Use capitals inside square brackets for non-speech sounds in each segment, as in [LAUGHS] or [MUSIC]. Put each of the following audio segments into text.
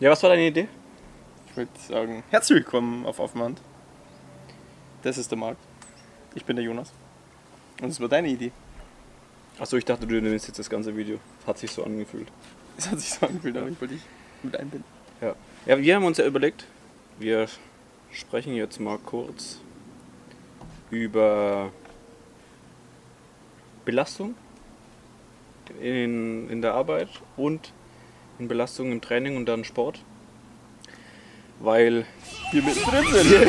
Ja, was war deine Idee? Ich würde sagen, herzlich willkommen auf Offenhand. Das ist der Marc. Ich bin der Jonas. Und das war deine Idee. Achso, ich dachte, du nimmst jetzt das ganze Video. Hat sich so angefühlt. Es hat sich so angefühlt, aber ich wollte dich mit einbinden. Ja. Ja, wir haben uns ja überlegt, wir sprechen jetzt mal kurz über Belastung in, in der Arbeit und in Belastung im Training und dann Sport. Weil Wir mittendrin sind. [LAUGHS]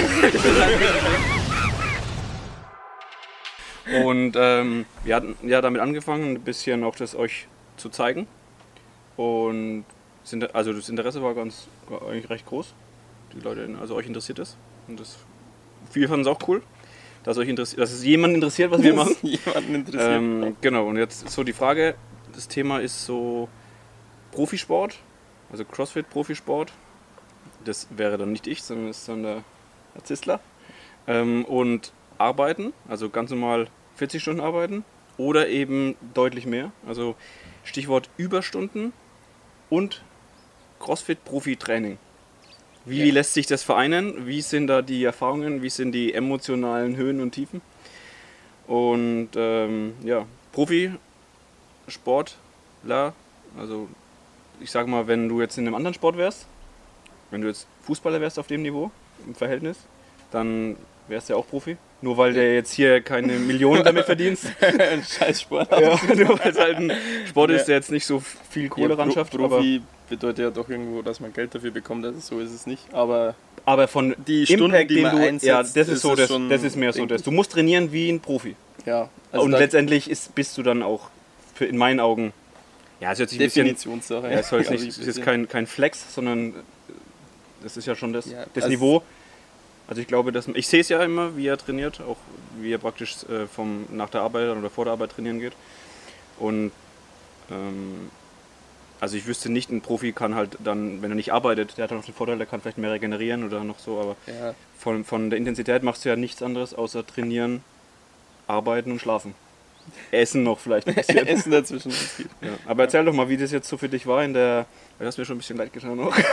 Und ähm, wir hatten ja damit angefangen, ein bisschen auch das euch zu zeigen. Und das Inter- also das Interesse war ganz war eigentlich recht groß. Die Leute, also euch interessiert es. Und das wir fanden es auch cool, dass euch interessiert, dass es jemand interessiert, was wir machen. Jemanden interessiert. Ähm, genau, und jetzt so die Frage, das Thema ist so Profisport, also CrossFit Profisport. Das wäre dann nicht ich, sondern ist dann der Herr Zistler. Ähm, und arbeiten, also ganz normal 40 Stunden arbeiten oder eben deutlich mehr. Also Stichwort Überstunden und CrossFit Profi-Training. Wie Ja. lässt sich das vereinen? Wie sind da die Erfahrungen? Wie sind die emotionalen Höhen und Tiefen? Und ähm, ja, Profisportler, also ich sag mal, wenn du jetzt in einem anderen Sport wärst, wenn du jetzt Fußballer wärst auf dem Niveau im Verhältnis, dann wärst du ja auch Profi. Nur weil du jetzt hier keine Millionen damit verdienst. [LAUGHS] Ein scheiß Sport. ja, nur weil es halt ein Sport ist, Ja. der jetzt nicht so viel Kohle ran schafft. Pro Profi bedeutet ja doch irgendwo, dass man Geld dafür bekommt. Also so ist es nicht. Aber Aber, von Die Stunden, die den man du, einsetzt, ja, das ist, ist so, das, das ist mehr so. Das. Du musst trainieren wie ein Profi. ja, also und letztendlich ist, bist du dann auch für, in meinen Augen, ja, es hört sich ein bisschen, Definitionssache. ja, jetzt glaub nicht, ist kein, kein Flex, sondern äh, das ist ja schon das, Ja, das also- Niveau. Also ich glaube, dass ich sehe es ja immer, wie er trainiert, auch wie er praktisch äh, vom, nach der Arbeit oder vor der Arbeit trainieren geht. Und ähm, also ich wüsste nicht, ein Profi kann halt dann, wenn er nicht arbeitet, der hat dann noch den Vorteil, der kann vielleicht mehr regenerieren oder noch so, aber Ja, von, von der Intensität machst du ja nichts anderes außer trainieren, arbeiten und schlafen. Essen noch vielleicht ein bisschen. [LAUGHS] Essen dazwischen. ja. Aber erzähl doch mal, wie das jetzt so für dich war in der. Du hast mir schon ein bisschen leid getan auch. [LAUGHS]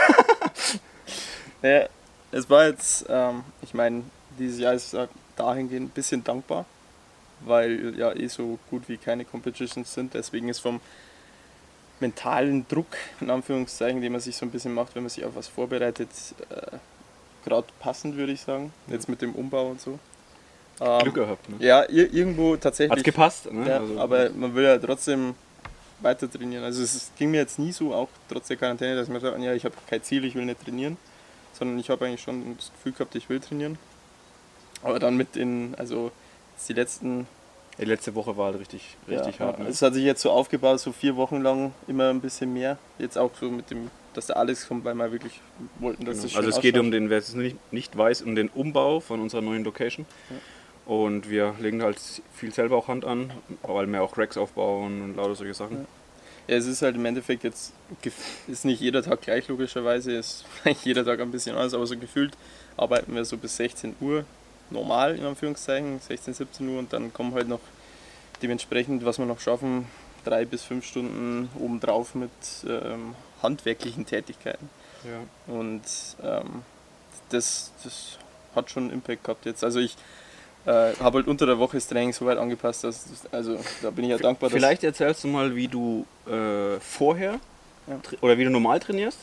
Naja, es war jetzt, ähm, ich meine, dieses Jahr ist dahingehend ein bisschen dankbar, weil ja eh so gut wie keine Competitions sind. Deswegen ist vom mentalen Druck, in Anführungszeichen, den man sich so ein bisschen macht, wenn man sich auf was vorbereitet, äh, gerade passend, würde ich sagen. Jetzt mit dem Umbau und so. Ähm, Glück gehabt, ne? Ja, ir irgendwo tatsächlich. Hat's gepasst, ne? Ja, Also- aber man will ja trotzdem weiter trainieren. Also es ging mir jetzt nie so, auch trotz der Quarantäne, dass ich mir sage, ja, ich habe kein Ziel, ich will nicht trainieren, sondern ich habe eigentlich schon das Gefühl gehabt, ich will trainieren. Aber dann mit den, also die letzten, Die letzte Woche war halt richtig, richtig ja, hart. Ne? Es hat sich jetzt so aufgebaut, so vier Wochen lang immer ein bisschen mehr. Jetzt auch so mit dem, dass der Alex kommt, weil wir wirklich wollten, dass Genau. das Also es geht ausschaut. um den, wer es nicht, nicht weiß, um den Umbau von unserer neuen Location. Und wir legen halt viel selber auch Hand an, weil wir auch Racks aufbauen und lauter solche Sachen. Ja, es ist halt im Endeffekt jetzt, ist nicht jeder Tag gleich logischerweise, ist [LAUGHS] vielleicht jeder Tag ein bisschen anders, aber so gefühlt arbeiten wir so bis 16 Uhr normal in Anführungszeichen, 16, 17 Uhr und dann kommen halt noch dementsprechend, was wir noch schaffen, drei bis fünf Stunden obendrauf mit ähm, handwerklichen Tätigkeiten. Ja. Und ähm, das, das hat schon einen Impact gehabt jetzt. Also ich äh, habe halt unter der Woche das Training so weit angepasst, dass, also da bin ich ja dankbar, dass Vielleicht erzählst du mal, wie du äh, vorher Ja. oder wie du normal trainierst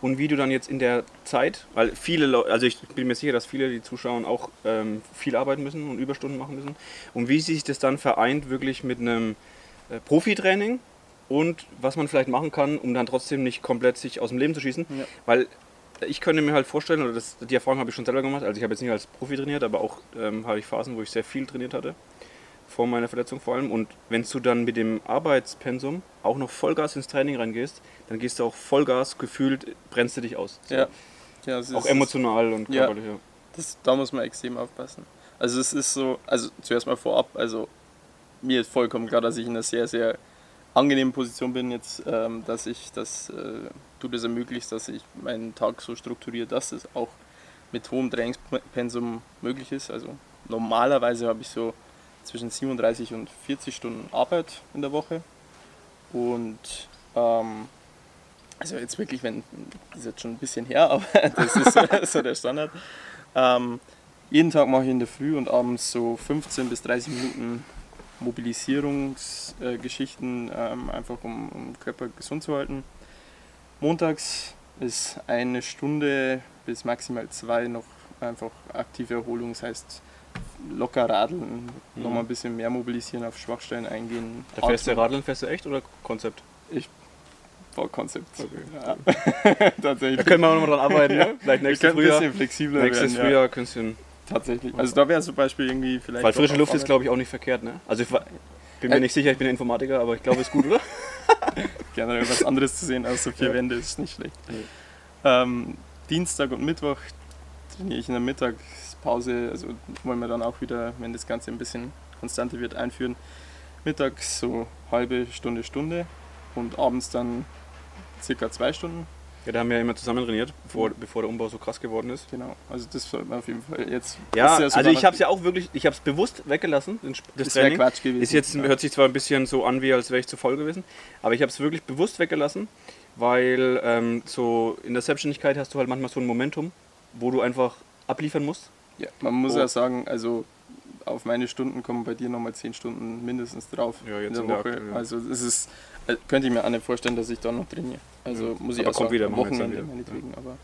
und wie du dann jetzt in der Zeit, weil viele Leute, also ich bin mir sicher, dass viele, die zuschauen, auch ähm, viel arbeiten müssen und Überstunden machen müssen und wie sich das dann vereint wirklich mit einem äh, Profitraining und was man vielleicht machen kann, um dann trotzdem nicht komplett sich aus dem Leben zu schießen, Ja. weil ich könnte mir halt vorstellen, oder das, die Erfahrung habe ich schon selber gemacht, also ich habe jetzt nicht als Profi trainiert, aber auch ähm, habe ich Phasen, wo ich sehr viel trainiert hatte vor meiner Verletzung vor allem. Und wenn du dann mit dem Arbeitspensum auch noch Vollgas ins Training reingehst, dann gehst du auch Vollgas gefühlt, brennst du dich aus. So. Ja. Ja, Auch emotional und körperlich. Ja. Das, da muss man extrem aufpassen. Also es ist so, also zuerst mal vorab, also mir ist vollkommen klar, dass ich in einer sehr, sehr angenehmen Position bin jetzt, ähm, dass ich das, äh, du das ermöglicht, dass ich meinen Tag so strukturiere, dass es auch mit hohem Trainingspensum möglich ist. Also normalerweise habe ich so zwischen 37 und 40 Stunden Arbeit in der Woche und ähm, Also jetzt wirklich, wenn, das ist jetzt schon ein bisschen her, [LAUGHS] aber das ist so, so der Standard. Ähm, jeden Tag mache ich in der Früh und abends so 15 bis 30 Minuten Mobilisierungsgeschichten, äh, ähm, einfach um, um Körper gesund zu halten. Montags ist eine Stunde bis maximal zwei noch einfach aktive Erholung, das heißt locker radeln, Mhm. nochmal ein bisschen mehr mobilisieren, auf Schwachstellen eingehen. Da fährst du. Radeln, fährst du echt oder Konzept? Voll Konzept. Okay. [LAUGHS] Ja. [LAUGHS] Tatsächlich. Da können wir auch noch dran arbeiten, ne? [LAUGHS] Vielleicht nächstes Frühjahr. Nächstes werden. Frühjahr könntest du. Ja. Tatsächlich. Also da wäre zum Beispiel irgendwie vielleicht. Weil frische Luft ist, glaube ich, auch nicht verkehrt, ne? Also ich war- bin mir Äh, nicht sicher, ich bin Informatiker, aber ich glaube, es ist gut, oder? [LAUGHS] generell was anderes zu sehen als so vier Ja. Wände ist nicht schlecht. Nee. Ähm, Dienstag und Mittwoch trainiere ich in der Mittagspause, also wollen wir dann auch wieder, wenn das Ganze ein bisschen konstanter wird, einführen. Mittags so halbe Stunde, Stunde und abends dann circa zwei Stunden. Ja, da haben wir ja immer zusammen trainiert, bevor, bevor der Umbau so krass geworden ist. Genau, also das sollte man auf jeden Fall jetzt. Ja, ist sogar also ich habe es ja auch wirklich, ich habe es bewusst weggelassen, das wäre Training. Quatsch gewesen. Ist jetzt, ja. hört sich zwar ein bisschen so an, wie als wäre ich zu voll gewesen, aber ich habe es wirklich bewusst weggelassen, weil ähm, so in der Selbstständigkeit hast du halt manchmal so ein Momentum, wo du einfach abliefern musst. Ja, man muss Oh. ja sagen, also auf meine Stunden kommen bei dir nochmal 10 Stunden mindestens drauf Ja, in der in der Woche. aktuellen, ja. Also es ist, könnte ich mir auch nicht vorstellen, dass ich da noch trainiere. Also Ja. muss ich Aber auch wieder, am Wochenende meinetwegen. Aber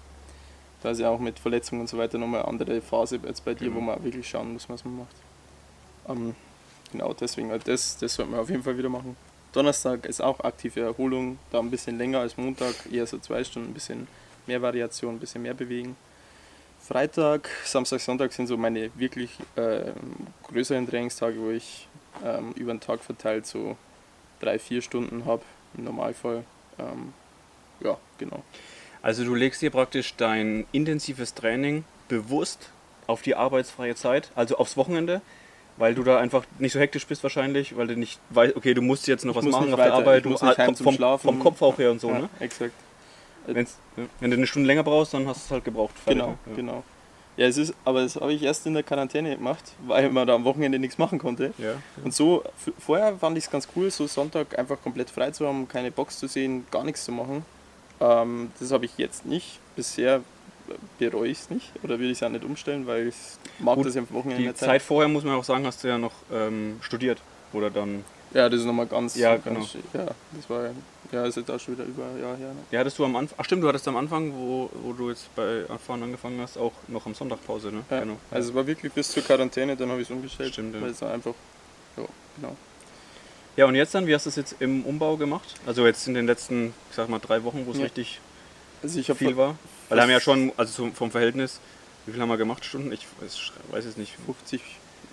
da ist ja auch mit Verletzungen und so weiter nochmal eine andere Phase als bei dir, Genau. wo man auch wirklich schauen muss, was man macht. Ähm, genau, deswegen, also das, das sollte man auf jeden Fall wieder machen. Donnerstag ist auch aktive Erholung, da ein bisschen länger als Montag, eher so zwei Stunden, ein bisschen mehr Variation, ein bisschen mehr bewegen. Freitag, Samstag, Sonntag sind so meine wirklich ähm, größeren Trainingstage, wo ich ähm, über den Tag verteilt so drei, vier Stunden habe im Normalfall. Ähm, ja, genau. Also du legst dir praktisch dein intensives Training bewusst auf die arbeitsfreie Zeit, also aufs Wochenende, weil du da einfach nicht so hektisch bist wahrscheinlich, weil du nicht weißt, okay, du musst jetzt noch Ich was machen auf der weiter, Arbeit, ich muss du nicht heim vom, Schlafen. vom Kopf auch her und so, ja, ne? Exakt. Wenn's, wenn du eine Stunde länger brauchst, dann hast du es halt gebraucht. Fertig, Genau, ne? ja. genau. Ja, es ist, aber das habe ich erst in der Quarantäne gemacht, weil man da am Wochenende nichts machen konnte. Ja. Und so, vorher fand ich es ganz cool, so Sonntag einfach komplett frei zu haben, keine Box zu sehen, gar nichts zu machen. Ähm, das habe ich jetzt nicht. Bisher bereue ich es nicht oder will ich es auch nicht umstellen, weil ich mag Gut, das ja am Wochenende Die nicht Zeit vorher, muss man auch sagen, hast du ja noch ähm, studiert. Oder dann. Ja, das ist nochmal ganz. Ja, ganz ja, das war ja, ist jetzt auch schon wieder über ein Jahr her. Ne? Ja, hattest du am Anfang. Ach stimmt, du hattest am Anfang, wo, wo du jetzt bei Erfahren angefangen hast, auch noch am Sonntag Pause, ne? Ja, Also es war wirklich bis zur Quarantäne, dann habe ich es umgestellt. Stimmt, ja. Weil es war einfach. Ja, genau. Ja, und jetzt dann, wie hast du es jetzt im Umbau gemacht? Also jetzt in den letzten, ich sag mal, drei Wochen, wo es Ja. richtig Also ich habe viel war? Weil wir haben ja schon, also so vom Verhältnis, wie viel haben wir gemacht, Stunden? Ich weiß, weiß es nicht. 50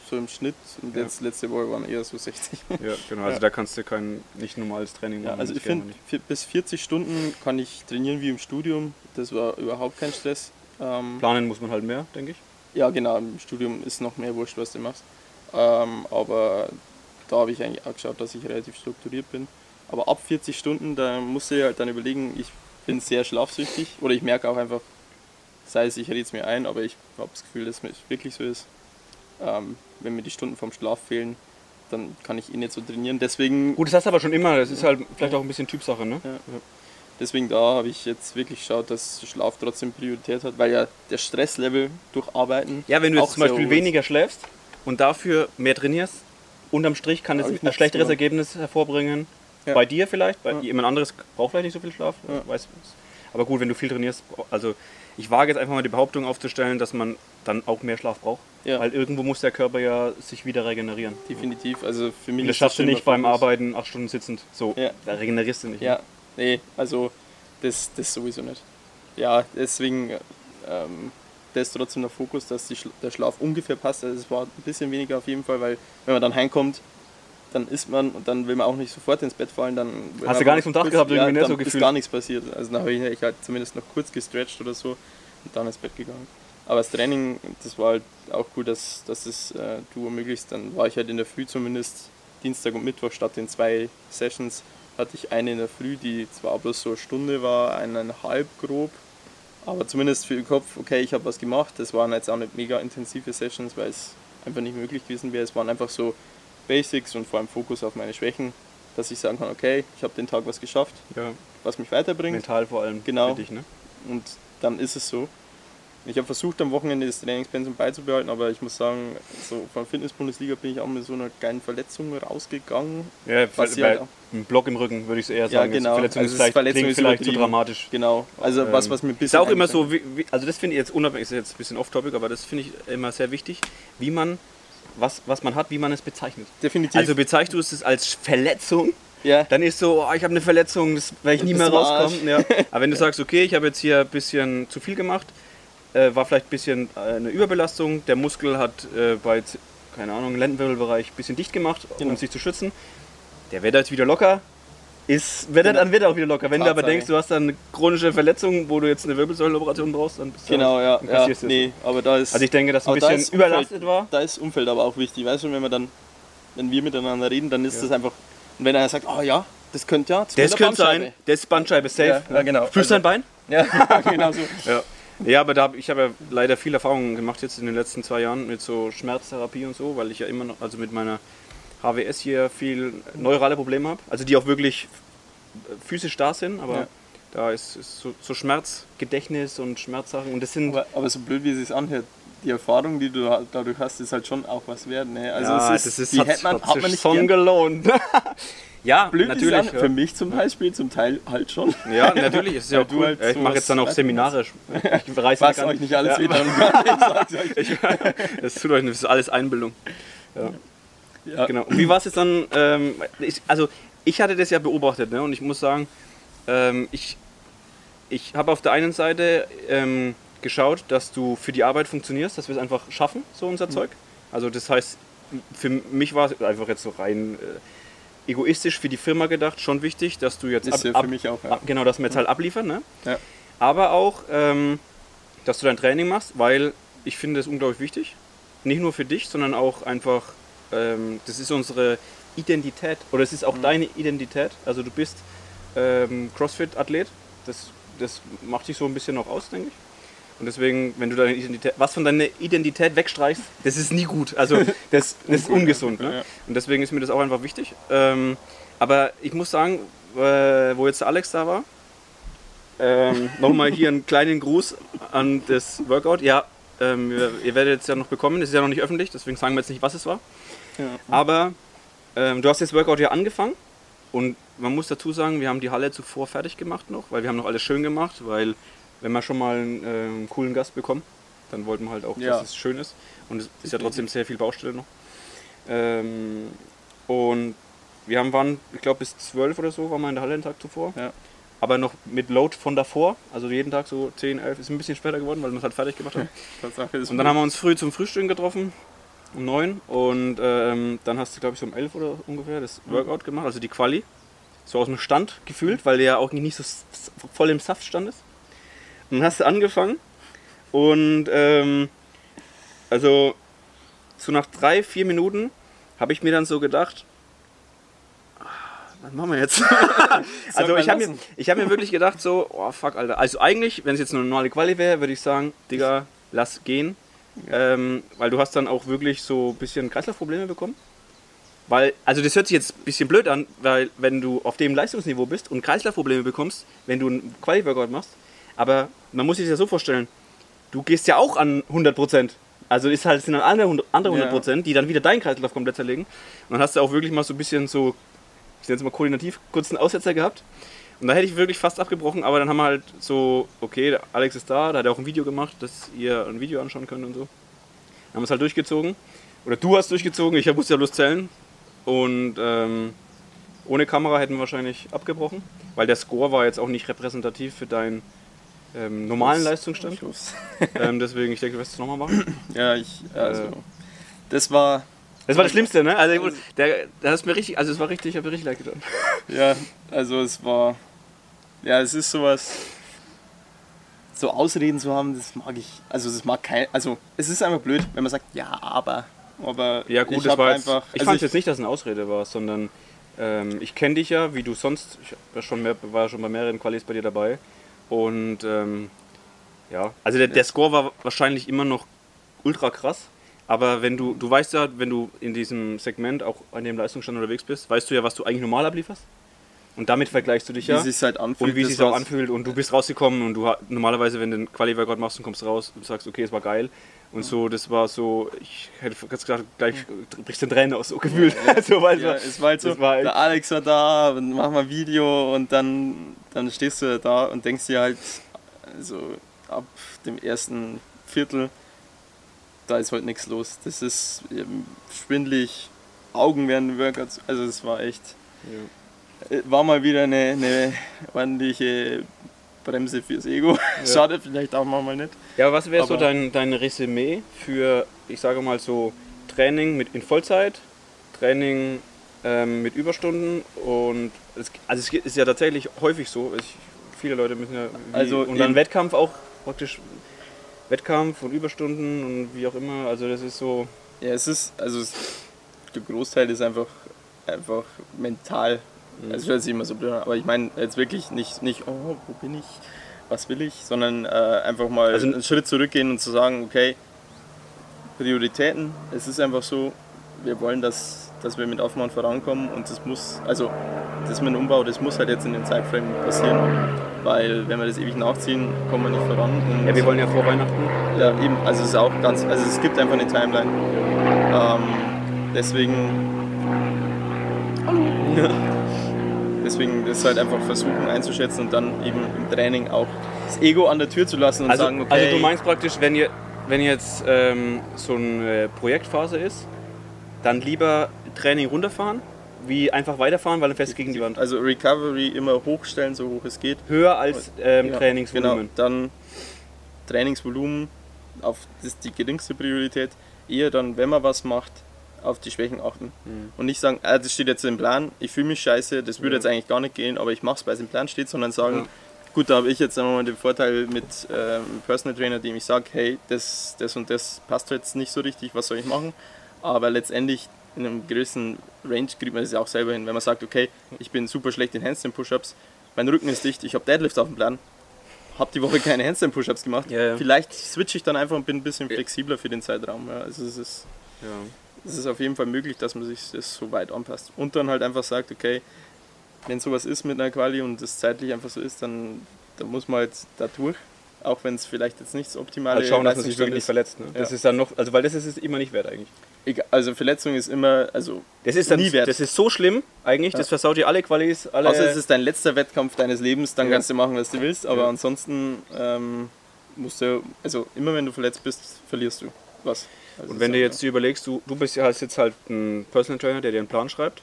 so im Schnitt und Ja. jetzt letzte Woche waren eher so 60. Ja, genau. Also [LAUGHS] Ja. da kannst du kein nicht normales Training Ja, machen. also das ich finde, bis 40 Stunden kann ich trainieren wie im Studium. Das war überhaupt kein Stress. Ähm, Planen muss man halt mehr, denke ich. ja, genau, im Studium ist noch mehr wurscht, was du machst. Ähm, aber da habe ich eigentlich auch geschaut, dass ich relativ strukturiert bin. Aber ab 40 Stunden, da musst du dir halt dann überlegen, ich bin sehr schlafsüchtig oder ich merke auch einfach, sei es, ich rede es mir ein, aber ich habe das Gefühl, dass es wirklich so ist. Ähm, wenn mir die Stunden vom Schlaf fehlen, dann kann ich eh nicht so trainieren. Deswegen Gut, das hast du aber schon immer. Das ist halt vielleicht auch ein bisschen Typsache, ne? Ja. Deswegen da habe ich jetzt wirklich geschaut, dass Schlaf trotzdem Priorität hat, weil ja der Stresslevel durch Arbeiten. Ja, wenn du auch jetzt zum Beispiel weniger schläfst und dafür mehr trainierst, unterm Strich kann es ein schlechteres gemacht. Ergebnis hervorbringen. Ja. Bei dir vielleicht, bei Ja. jemand anderes braucht vielleicht nicht so viel Schlaf. Ja. Weiß. Aber gut, wenn du viel trainierst, also ich wage jetzt einfach mal die Behauptung aufzustellen, dass man dann auch mehr Schlaf braucht. Ja, Weil irgendwo muss der Körper ja sich wieder regenerieren. definitiv. Also für mich Und das ist schaffst du nicht beim. Arbeiten acht Stunden sitzend. So, Ja. da regenerierst du nicht. Ja, nee, also das, das sowieso nicht. Ja, deswegen ähm, das ist trotzdem der Fokus, dass die, der Schlaf ungefähr passt. Also es war ein bisschen weniger auf jeden Fall, weil wenn man dann heimkommt, dann isst man und dann will man auch nicht sofort ins Bett fallen. Dann Hast du gar nichts vom Tag kurz- gehabt, ja, irgendwie, ne, dann so ist gefühlt? gar nichts passiert. Also dann habe ich halt zumindest noch kurz gestretcht oder so und dann ins Bett gegangen. Aber das Training, das war halt auch gut, dass, dass es äh, du ermöglicht. Dann war ich halt in der Früh zumindest Dienstag und Mittwoch statt den zwei Sessions hatte ich eine in der Früh, die zwar bloß so eine Stunde war, eineinhalb grob, aber zumindest für den Kopf, okay, ich habe was gemacht. Das waren jetzt auch nicht mega intensive Sessions, weil es einfach nicht möglich gewesen wäre. Es waren einfach so Basics und vor allem Fokus auf meine Schwächen, dass ich sagen kann, okay, ich habe den Tag was geschafft. Ja. was mich weiterbringt. Mental vor allem Genau. für dich, ne? Und dann ist es so. Ich habe versucht, am Wochenende das Trainingspensum beizubehalten, aber ich muss sagen, so von Fitness-Bundesliga bin ich auch mit so einer kleinen Verletzung rausgegangen. Ja, Was bei, ja- bei einem Block im Rücken würde ich es eher Ja, sagen. Jetzt genau. Verletzung Also ist ist vielleicht, Verletzung ist vielleicht zu dramatisch. Genau. Also was, Ähm, was mir ein Ist bisschen. auch immer so, wie, also das finde ich jetzt unabhängig, ist jetzt ein bisschen off-topic, aber das finde ich immer sehr wichtig, wie man, was, was man hat, wie man es bezeichnet. Definitiv. Also bezeichnest du es als Verletzung, ja, dann ist so, oh, ich habe eine Verletzung, das werde ich nie mehr rauskommen. Ja. [LAUGHS] Aber wenn du sagst, okay, ich habe jetzt hier ein bisschen zu viel gemacht, äh, war vielleicht ein bisschen äh, eine Überbelastung, der Muskel hat äh, bei, keine Ahnung, Lendenwirbelbereich ein bisschen dicht gemacht, Genau. um sich zu schützen. Der wird jetzt wieder locker. Ist, wird Genau. dann wird er auch wieder locker. Wenn du aber denkst, du hast dann eine chronische Verletzung, wo du jetzt eine Wirbelsäulenoperation brauchst, dann bist du genau, ja. ja nee, aber da ist. Also ich denke, dass ein da bisschen ist überlastet Umfeld- war. da ist Umfeld aber auch wichtig. Weißt du, wenn wir dann, wenn wir miteinander reden, dann ist Ja. das einfach. Und wenn einer sagt, oh ja, das könnte ja. Das der könnte sein, das ist Bandscheibe safe. Ja, ja, genau. Fühlst du dein Bein? [LAUGHS] Ja, genau so. Ja. Ja, aber da ich habe ja leider viel Erfahrung gemacht jetzt in den letzten zwei Jahren mit so Schmerztherapie und so, weil ich ja immer noch, also mit meiner HWS hier viel neurale Probleme habe. Also die auch wirklich physisch da sind, aber Ja. da ist, ist so, so Schmerzgedächtnis und Schmerzsachen und das sind Aber, aber so blöd wie es sich anhört, die Erfahrung, die du dadurch hast, ist halt schon auch was wert. Ne? Also ja, es ist, das ist die hat, man, hat man nicht schon gern. gelohnt. [LAUGHS] ja, Blöd es natürlich. anhört. Für mich zum Beispiel, zum Teil halt schon. Ja, natürlich, ist ja [LAUGHS] auch cool. halt Ja, ich mache jetzt dann auch Seminare. [LAUGHS] Ich reiße euch nicht alles ja. Ich, [LAUGHS] das tut euch nicht, das ist alles Einbildung. Ja. Ja. Genau. Und wie war es jetzt dann? Ähm, ich, also ich hatte das ja beobachtet ne? und ich muss sagen, ähm, ich, ich habe auf der einen Seite ähm, geschaut, dass du für die Arbeit funktionierst, dass wir es einfach schaffen, so unser Zeug. Also das heißt, für mich war es einfach jetzt so rein äh, egoistisch für die Firma gedacht, schon wichtig, dass du jetzt Ist ja für mich auch. Ja. ab, genau, dass wir jetzt halt abliefern, ne? Ja. Aber auch, ähm, dass du dein Training machst, weil ich finde das unglaublich wichtig. Nicht nur für dich, sondern auch einfach, ähm, das ist unsere Identität oder es ist auch Mhm. deine Identität. Also du bist ähm, CrossFit-Athlet, das, das macht dich so ein bisschen auch aus, denke ich. Und deswegen, wenn du deine Identität, was von deiner Identität wegstreichst, das ist nie gut. Also [LAUGHS] das, das ist ungesund. Ne? Ja. Und deswegen ist mir das auch einfach wichtig. Ähm, aber ich muss sagen, äh, wo jetzt Alex da war, ähm, [LAUGHS] nochmal hier einen kleinen Gruß an das Workout. Ja, ähm, ihr, ihr werdet es ja noch bekommen, das ist ja noch nicht öffentlich, deswegen sagen wir jetzt nicht, was es war. Ja. Aber ähm, du hast das Workout ja angefangen und man muss dazu sagen, wir haben die Halle zuvor fertig gemacht noch, weil wir haben noch alles schön gemacht, weil wenn wir schon mal einen, äh, einen coolen Gast bekommen, dann wollten wir halt auch, Ja. dass es schön ist. Und es ist ja trotzdem sehr viel Baustelle noch. Ähm, und wir haben, waren, ich glaube bis 12 oder so, waren wir in der Halle den Tag zuvor. Ja. Aber noch mit Load von davor, also jeden Tag so 10, 11, ist ein bisschen später geworden, weil wir es halt fertig gemacht haben. [LAUGHS] Ist Und dann haben wir uns früh zum Frühstück getroffen, um 9. Und ähm, dann hast du, glaube ich, so um 11 oder ungefähr das Workout gemacht, also die Quali. So aus dem Stand gefühlt, weil der ja auch nicht so voll im Saft standest. Dann hast du angefangen und ähm, also so nach drei, vier Minuten habe ich mir dann so gedacht, ah, was machen wir jetzt? [LAUGHS] [LAUGHS] also ich habe mir, ich hab mir wirklich gedacht so, oh fuck, Alter. Also eigentlich, wenn es jetzt eine normale Quali wäre, würde ich sagen, Digga, lass gehen. Ähm, weil du hast dann auch wirklich so ein bisschen Kreislaufprobleme bekommen. Weil, also das hört sich jetzt ein bisschen blöd an, weil wenn du auf dem Leistungsniveau bist und Kreislaufprobleme bekommst, wenn du einen Quali-Workout machst, aber man muss sich das ja so vorstellen, du gehst ja auch an 100%. Also ist halt, sind dann andere 100%, andere Ja. 100%, die dann wieder deinen Kreislauf komplett zerlegen. Und dann hast du auch wirklich mal so ein bisschen so, ich nenne es mal koordinativ, kurz einen Aussetzer gehabt. Und da hätte ich wirklich fast abgebrochen, aber dann haben wir halt so, okay, Alex ist da, da hat er auch ein Video gemacht, dass ihr ein Video anschauen könnt und so. Dann haben wir es halt durchgezogen. Oder du hast durchgezogen, ich musste ja bloß zählen. Und ähm, ohne Kamera hätten wir wahrscheinlich abgebrochen, weil der Score war jetzt auch nicht repräsentativ für deinen ähm, normalen Leistungsstand. [LAUGHS] Ähm, deswegen, ich denke, du wirst es nochmal machen. [CLEARS THROAT] Ja, ich, also, Äh. das war, Das war das Schlimmste, ne? Also, der, der hast mir richtig, also es war richtig, ich habe mir richtig leid getan. [LAUGHS] ja, also es war, ja, es ist sowas, so Ausreden zu haben, das mag ich, also das mag kein, also es ist einfach blöd, wenn man sagt, ja, aber, aber Ja gut, ich das war jetzt, einfach, ich also fand jetzt nicht, dass es eine Ausrede war, sondern ähm, ich kenne dich ja, wie du sonst, ich war schon, mehr, war schon bei mehreren Qualis bei dir dabei und ähm, ja, also der, der Score war wahrscheinlich immer noch ultra krass, aber wenn du, du weißt ja, wenn du in diesem Segment auch an dem Leistungsstand unterwegs bist, weißt du ja, was du eigentlich normal ablieferst Und damit vergleichst du dich ja. Wie sich halt anfühlt. und wie sich auch anfühlt. Und du bist rausgekommen und du normalerweise, wenn du einen Quali-Workout machst und kommst raus und sagst, okay, es war geil. Und so, das war so, ich hätte jetzt gerade gleich brichst den Tränen aus, so gefühlt. [LAUGHS] so, weil Ja, es war halt so, war halt- der Alex war da und mach mal Video und dann, dann stehst du da und denkst dir halt, also ab dem ersten Viertel, da ist heute nichts los. Das ist schwindelig, Augen werden Workouts, also es war echt, ja. Äh, war mal wieder eine, eine ordentliche Bremse fürs Ego. [LAUGHS] Schade vielleicht auch mal nicht. Ja, was wäre so dein, dein Resümee für, ich sage mal so, Training mit in Vollzeit, Training ähm, mit Überstunden und es, also es ist ja tatsächlich häufig so, ich, viele Leute müssen ja wie, Also und dann Wettkampf auch praktisch Wettkampf und Überstunden und wie auch immer, also das ist so Ja, es ist, also es, der Großteil ist einfach, einfach mental. Mhm. Es hört sich immer so blöd an, aber ich meine jetzt wirklich nicht, nicht, oh, wo bin ich, was will ich, sondern äh, einfach mal Also- einen Schritt zurückgehen und zu sagen, okay, Prioritäten, es ist einfach so, wir wollen, dass, dass wir mit Aufbau vorankommen und das muss, also das mit dem Umbau, das muss halt jetzt in dem Zeitframe passieren, weil wenn wir das ewig nachziehen, kommen wir nicht voran. Und ja, wir wollen ja vor Weihnachten. ja, eben, also es ist auch ganz, also es gibt einfach eine Timeline. Ähm, deswegen. [LAUGHS] Deswegen das halt einfach versuchen einzuschätzen und dann eben im Training auch das Ego an der Tür zu lassen und Also, sagen, okay. also du meinst praktisch, wenn ihr wenn jetzt ähm, so eine Projektphase ist, dann lieber Training runterfahren, wie einfach weiterfahren, weil dann du gegen die Wand. also Recovery immer hochstellen, so hoch es geht. Höher als ähm, Ja, Trainingsvolumen. Genau, dann Trainingsvolumen auf das ist die geringste Priorität. Eher dann, wenn man was macht, auf die Schwächen achten. Mhm. Und nicht sagen, ah, das steht jetzt im Plan, ich fühle mich scheiße, das würde Ja. jetzt eigentlich gar nicht gehen, aber ich mache es, weil es im Plan steht, sondern sagen, Ja. gut, da habe ich jetzt einmal den Vorteil mit ähm, Personal Trainer, dem ich sage, hey, das, das und das passt jetzt nicht so richtig, was soll ich machen? Aber letztendlich in einem gewissen Range kriegt man das ja auch selber hin. Wenn man sagt, okay, ich bin super schlecht in Handstand Push-Ups, mein Rücken ist dicht, ich habe Deadlift auf dem Plan, habe die Woche keine Handstand Push-Ups gemacht. Ja, ja. Vielleicht switche ich dann einfach und bin ein bisschen flexibler für den Zeitraum. Ja, also es ist, Ja. Es ist auf jeden Fall möglich, dass man sich das so weit anpasst. Und dann halt einfach sagt, okay, wenn sowas ist mit einer Quali und es zeitlich einfach so ist, dann, dann muss man halt da durch. Auch wenn es vielleicht jetzt nicht das optimale Halt schauen, dass man sich wirklich nicht ist. verletzt. Ne? Das Ja. ist dann noch, also weil das ist es immer nicht wert eigentlich. Egal, Also Verletzung ist immer, also Das ist dann, Nie wert. Das ist so schlimm eigentlich, das versaut dir alle Qualis, alle. außer es ist dein letzter Wettkampf deines Lebens, dann Ja. kannst du machen, was du willst. Aber Ja. ansonsten ähm, musst du, also immer wenn du verletzt bist, verlierst du was. Also Und wenn du jetzt dir überlegst, du, du bist ja hast jetzt halt ein Personal Trainer, der dir einen Plan schreibt.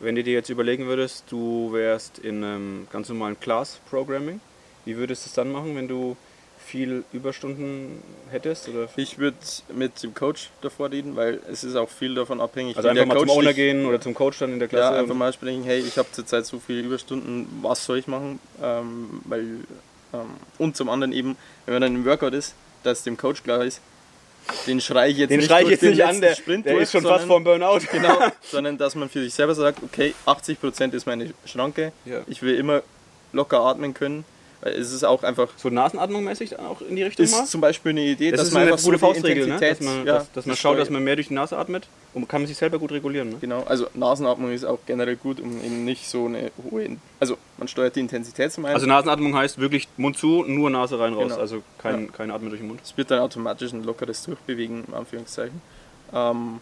Wenn du dir jetzt überlegen würdest, du wärst in einem ganz normalen Class Programming, wie würdest du es dann machen, wenn du viel Überstunden hättest? Oder Ich würde mit dem Coach davor reden, weil es ist auch viel davon abhängig, also einfach mal zum Coach Owner dich- gehen oder zum Coach dann in der Klasse? Ja, einfach mal sprechen, hey, ich habe zurzeit so viele Überstunden, was soll ich machen? Ähm, weil, ähm, und zum anderen eben, wenn man dann im Workout ist, dass dem Coach klar ist, den schreie ich jetzt den nicht ich jetzt nicht an, der, Sprint der durch, ist schon fast sondern- vorm Burnout. Genau, [LAUGHS] sondern dass man für sich selber sagt, okay, 80% ist meine Schranke, Ja. ich will immer locker atmen können, es ist auch einfach, So Nasenatmung mäßig dann auch in die Richtung mal? ist zum Beispiel eine Idee, Das dass ist man eine einfach gute so Faustregel, ne? Dass man, ja, dass, dass man schaut, dass man mehr durch die Nase atmet und kann man sich selber gut regulieren. Ne? Genau, also Nasenatmung ist auch generell gut, um eben nicht so eine hohe, also man steuert die Intensität zum einen. Also Nasenatmung heißt wirklich Mund zu, nur Nase rein raus, Genau. also kein, kein Atmen durch den Mund. Es wird dann automatisch ein lockeres Durchbewegen, in Anführungszeichen. Ähm,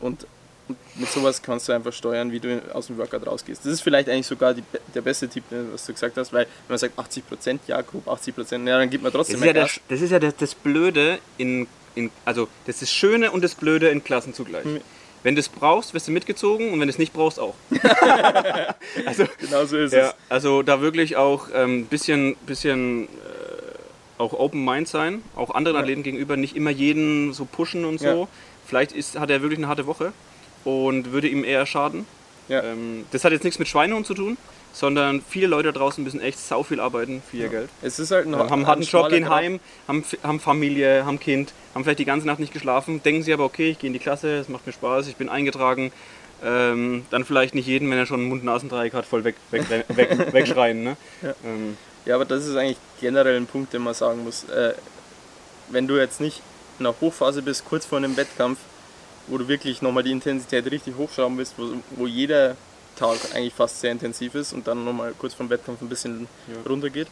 und, und mit sowas kannst du einfach steuern, wie du aus dem Workout rausgehst. Das ist vielleicht eigentlich sogar die, der beste Tipp, was du gesagt hast, weil wenn man sagt 80%, ja, grob 80%, ja, dann gibt man Das trotzdem ist ja, mehr das, das, ist ja das, das Blöde in, in, also das ist Schöne und das Blöde in Klassen zugleich. Hm. Wenn du es brauchst, wirst du mitgezogen und wenn du es nicht brauchst, auch. [LAUGHS] also, Genau so ist ja, es. also da wirklich auch ein ähm, bisschen, bisschen äh, auch Open Mind sein, auch anderen Ja. Athleten gegenüber, nicht immer jeden so pushen und so. Ja. Vielleicht ist, hat er wirklich eine harte Woche und würde ihm eher schaden. Ja. Ähm, das hat jetzt nichts mit Schweinehund zu tun, sondern viele Leute draußen müssen echt sau viel arbeiten für ihr Geld. Es ist halt ein, haben einen ein harten Job, gehen Grat. heim, haben, haben Familie, haben Kind, haben vielleicht die ganze Nacht nicht geschlafen, denken sie aber, okay, ich gehe in die Klasse, es macht mir Spaß, ich bin eingetragen. Ähm, dann vielleicht nicht jeden, wenn er schon einen Mund-Nasendreieck hat, voll weg, weg, weg, [LAUGHS] wegschreien. Ne? Ja. Ähm, Ja, aber das ist eigentlich generell ein Punkt, den man sagen muss. Äh, wenn du jetzt nicht in der Hochphase bist, kurz vor einem Wettkampf, wo du wirklich nochmal die Intensität richtig hochschrauben willst, wo, wo jeder Tag eigentlich fast sehr intensiv ist und dann nochmal kurz vom Wettkampf ein bisschen Ja. runter geht,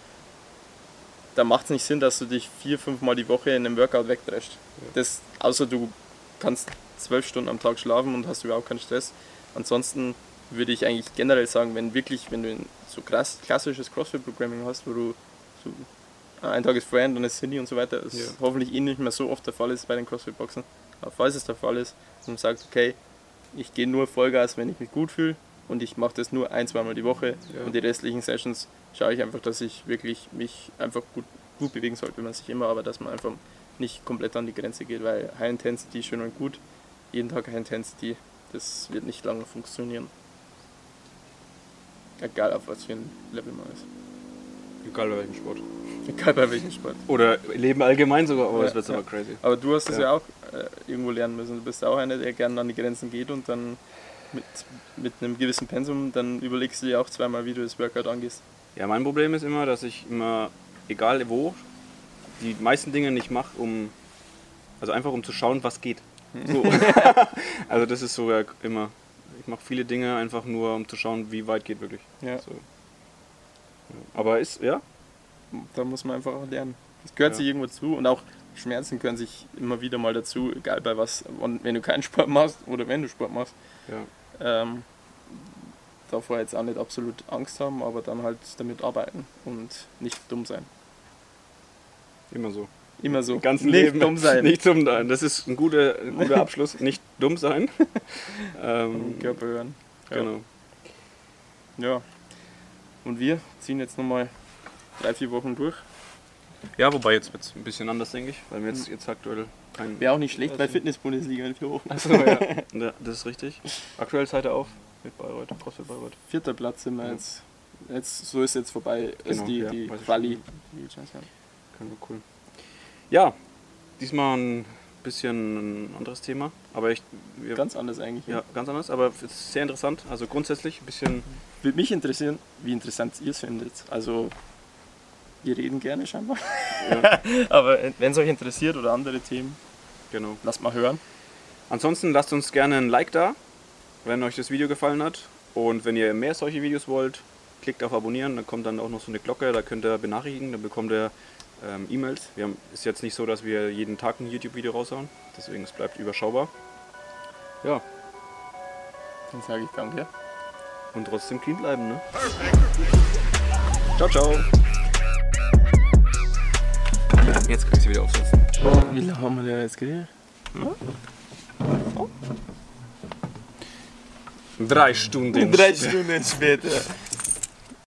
da macht es nicht Sinn, dass du dich vier, fünf Mal die Woche in einem Workout wegdrescht. Das, außer du kannst zwölf Stunden am Tag schlafen und hast überhaupt keinen Stress. Ansonsten würde ich eigentlich generell sagen, wenn wirklich, wenn du ein so krass, klassisches CrossFit-Programming hast, wo du so ein Tag ist Friend, dann ist Cindy und so weiter, das Ja. hoffentlich eh nicht mehr so oft der Fall ist bei den CrossFit-Boxen. Aber falls es der Fall ist, und man sagt, okay, ich gehe nur Vollgas, wenn ich mich gut fühle und ich mache das nur ein, zweimal die Woche Ja. und die restlichen Sessions schaue ich einfach, dass ich wirklich mich einfach gut, gut bewegen sollte, wenn man sich immer, aber dass man einfach nicht komplett an die Grenze geht, weil High Intensity schön und gut, jeden Tag High Intensity, das wird nicht lange funktionieren. Egal auf was für ein Level man ist. Egal bei welchem Sport. Egal bei welchem Sport. Oder Leben allgemein sogar, aber Ja, das wird ja. aber crazy. Aber du hast es Ja. ja, auch äh, irgendwo lernen müssen. Du bist auch einer, der gerne an die Grenzen geht und dann mit, mit einem gewissen Pensum, dann überlegst du dir auch zweimal, wie du das Workout angehst. Ja, mein Problem ist immer, dass ich immer, egal wo, die meisten Dinge nicht mache, um, also einfach um zu schauen, was geht. So. [LAUGHS] also das ist so ja immer, ich mache viele Dinge einfach nur, um zu schauen, wie weit geht wirklich. Ja. So. Aber ist, ja, Da muss man einfach lernen. Das gehört Ja. sich irgendwo zu und auch Schmerzen gehören sich immer wieder mal dazu, egal bei was. Und wenn du keinen Sport machst oder wenn du Sport machst, ja. ähm, davor jetzt auch nicht absolut Angst haben, aber dann halt damit arbeiten und nicht dumm sein. immer so. Immer so. Im ganzen nicht Leben. dumm sein. [LAUGHS] Nicht dumm sein. Das ist ein guter, ein guter Abschluss. [LAUGHS] nicht dumm sein. ähm, Körper hören. Ja. Genau. Ja. Und wir ziehen jetzt nochmal drei, vier Wochen durch. Ja, wobei jetzt wird es ein bisschen anders, denke ich, weil wir jetzt, jetzt aktuell kein. Wäre auch nicht schlecht bei Also- Fitness-Bundesliga in vier Wochen. Achso, ja. [LAUGHS] ja. Das ist richtig. Aktuell seid ihr auf mit Bayreuth, CrossFit Bayreuth. Vierter Platz sind wir Ja. jetzt. jetzt. So ist jetzt vorbei. Also Genau, die, ja, die Quali. schon. Die Chance, ja. Kann nur cool. Ja, diesmal ein bisschen ein anderes Thema, aber ich, wir, Ganz anders eigentlich. ja, ganz anders, aber sehr interessant. Also grundsätzlich ein bisschen, Würde mich interessieren, wie interessant ihr es findet. Also, wir reden gerne scheinbar. ja, [LAUGHS] Aber wenn es euch interessiert oder andere Themen, genau. lasst mal hören. Ansonsten lasst uns gerne ein Like da, wenn euch das Video gefallen hat. Und wenn ihr mehr solche Videos wollt, klickt auf Abonnieren, dann kommt dann auch noch so eine Glocke, da könnt ihr benachrichtigen, dann bekommt ihr ähm, E-Mails. Wir haben ist jetzt nicht so, dass wir jeden Tag ein YouTube-Video raushauen, deswegen es bleibt überschaubar. Ja, Dann sage ich danke. und trotzdem clean bleiben, ne? Ciao, ciao. Jetzt kann ich sie wieder aufsetzen. Wie lange haben wir denn jetzt geredet? Drei Stunden. Drei Stunden später.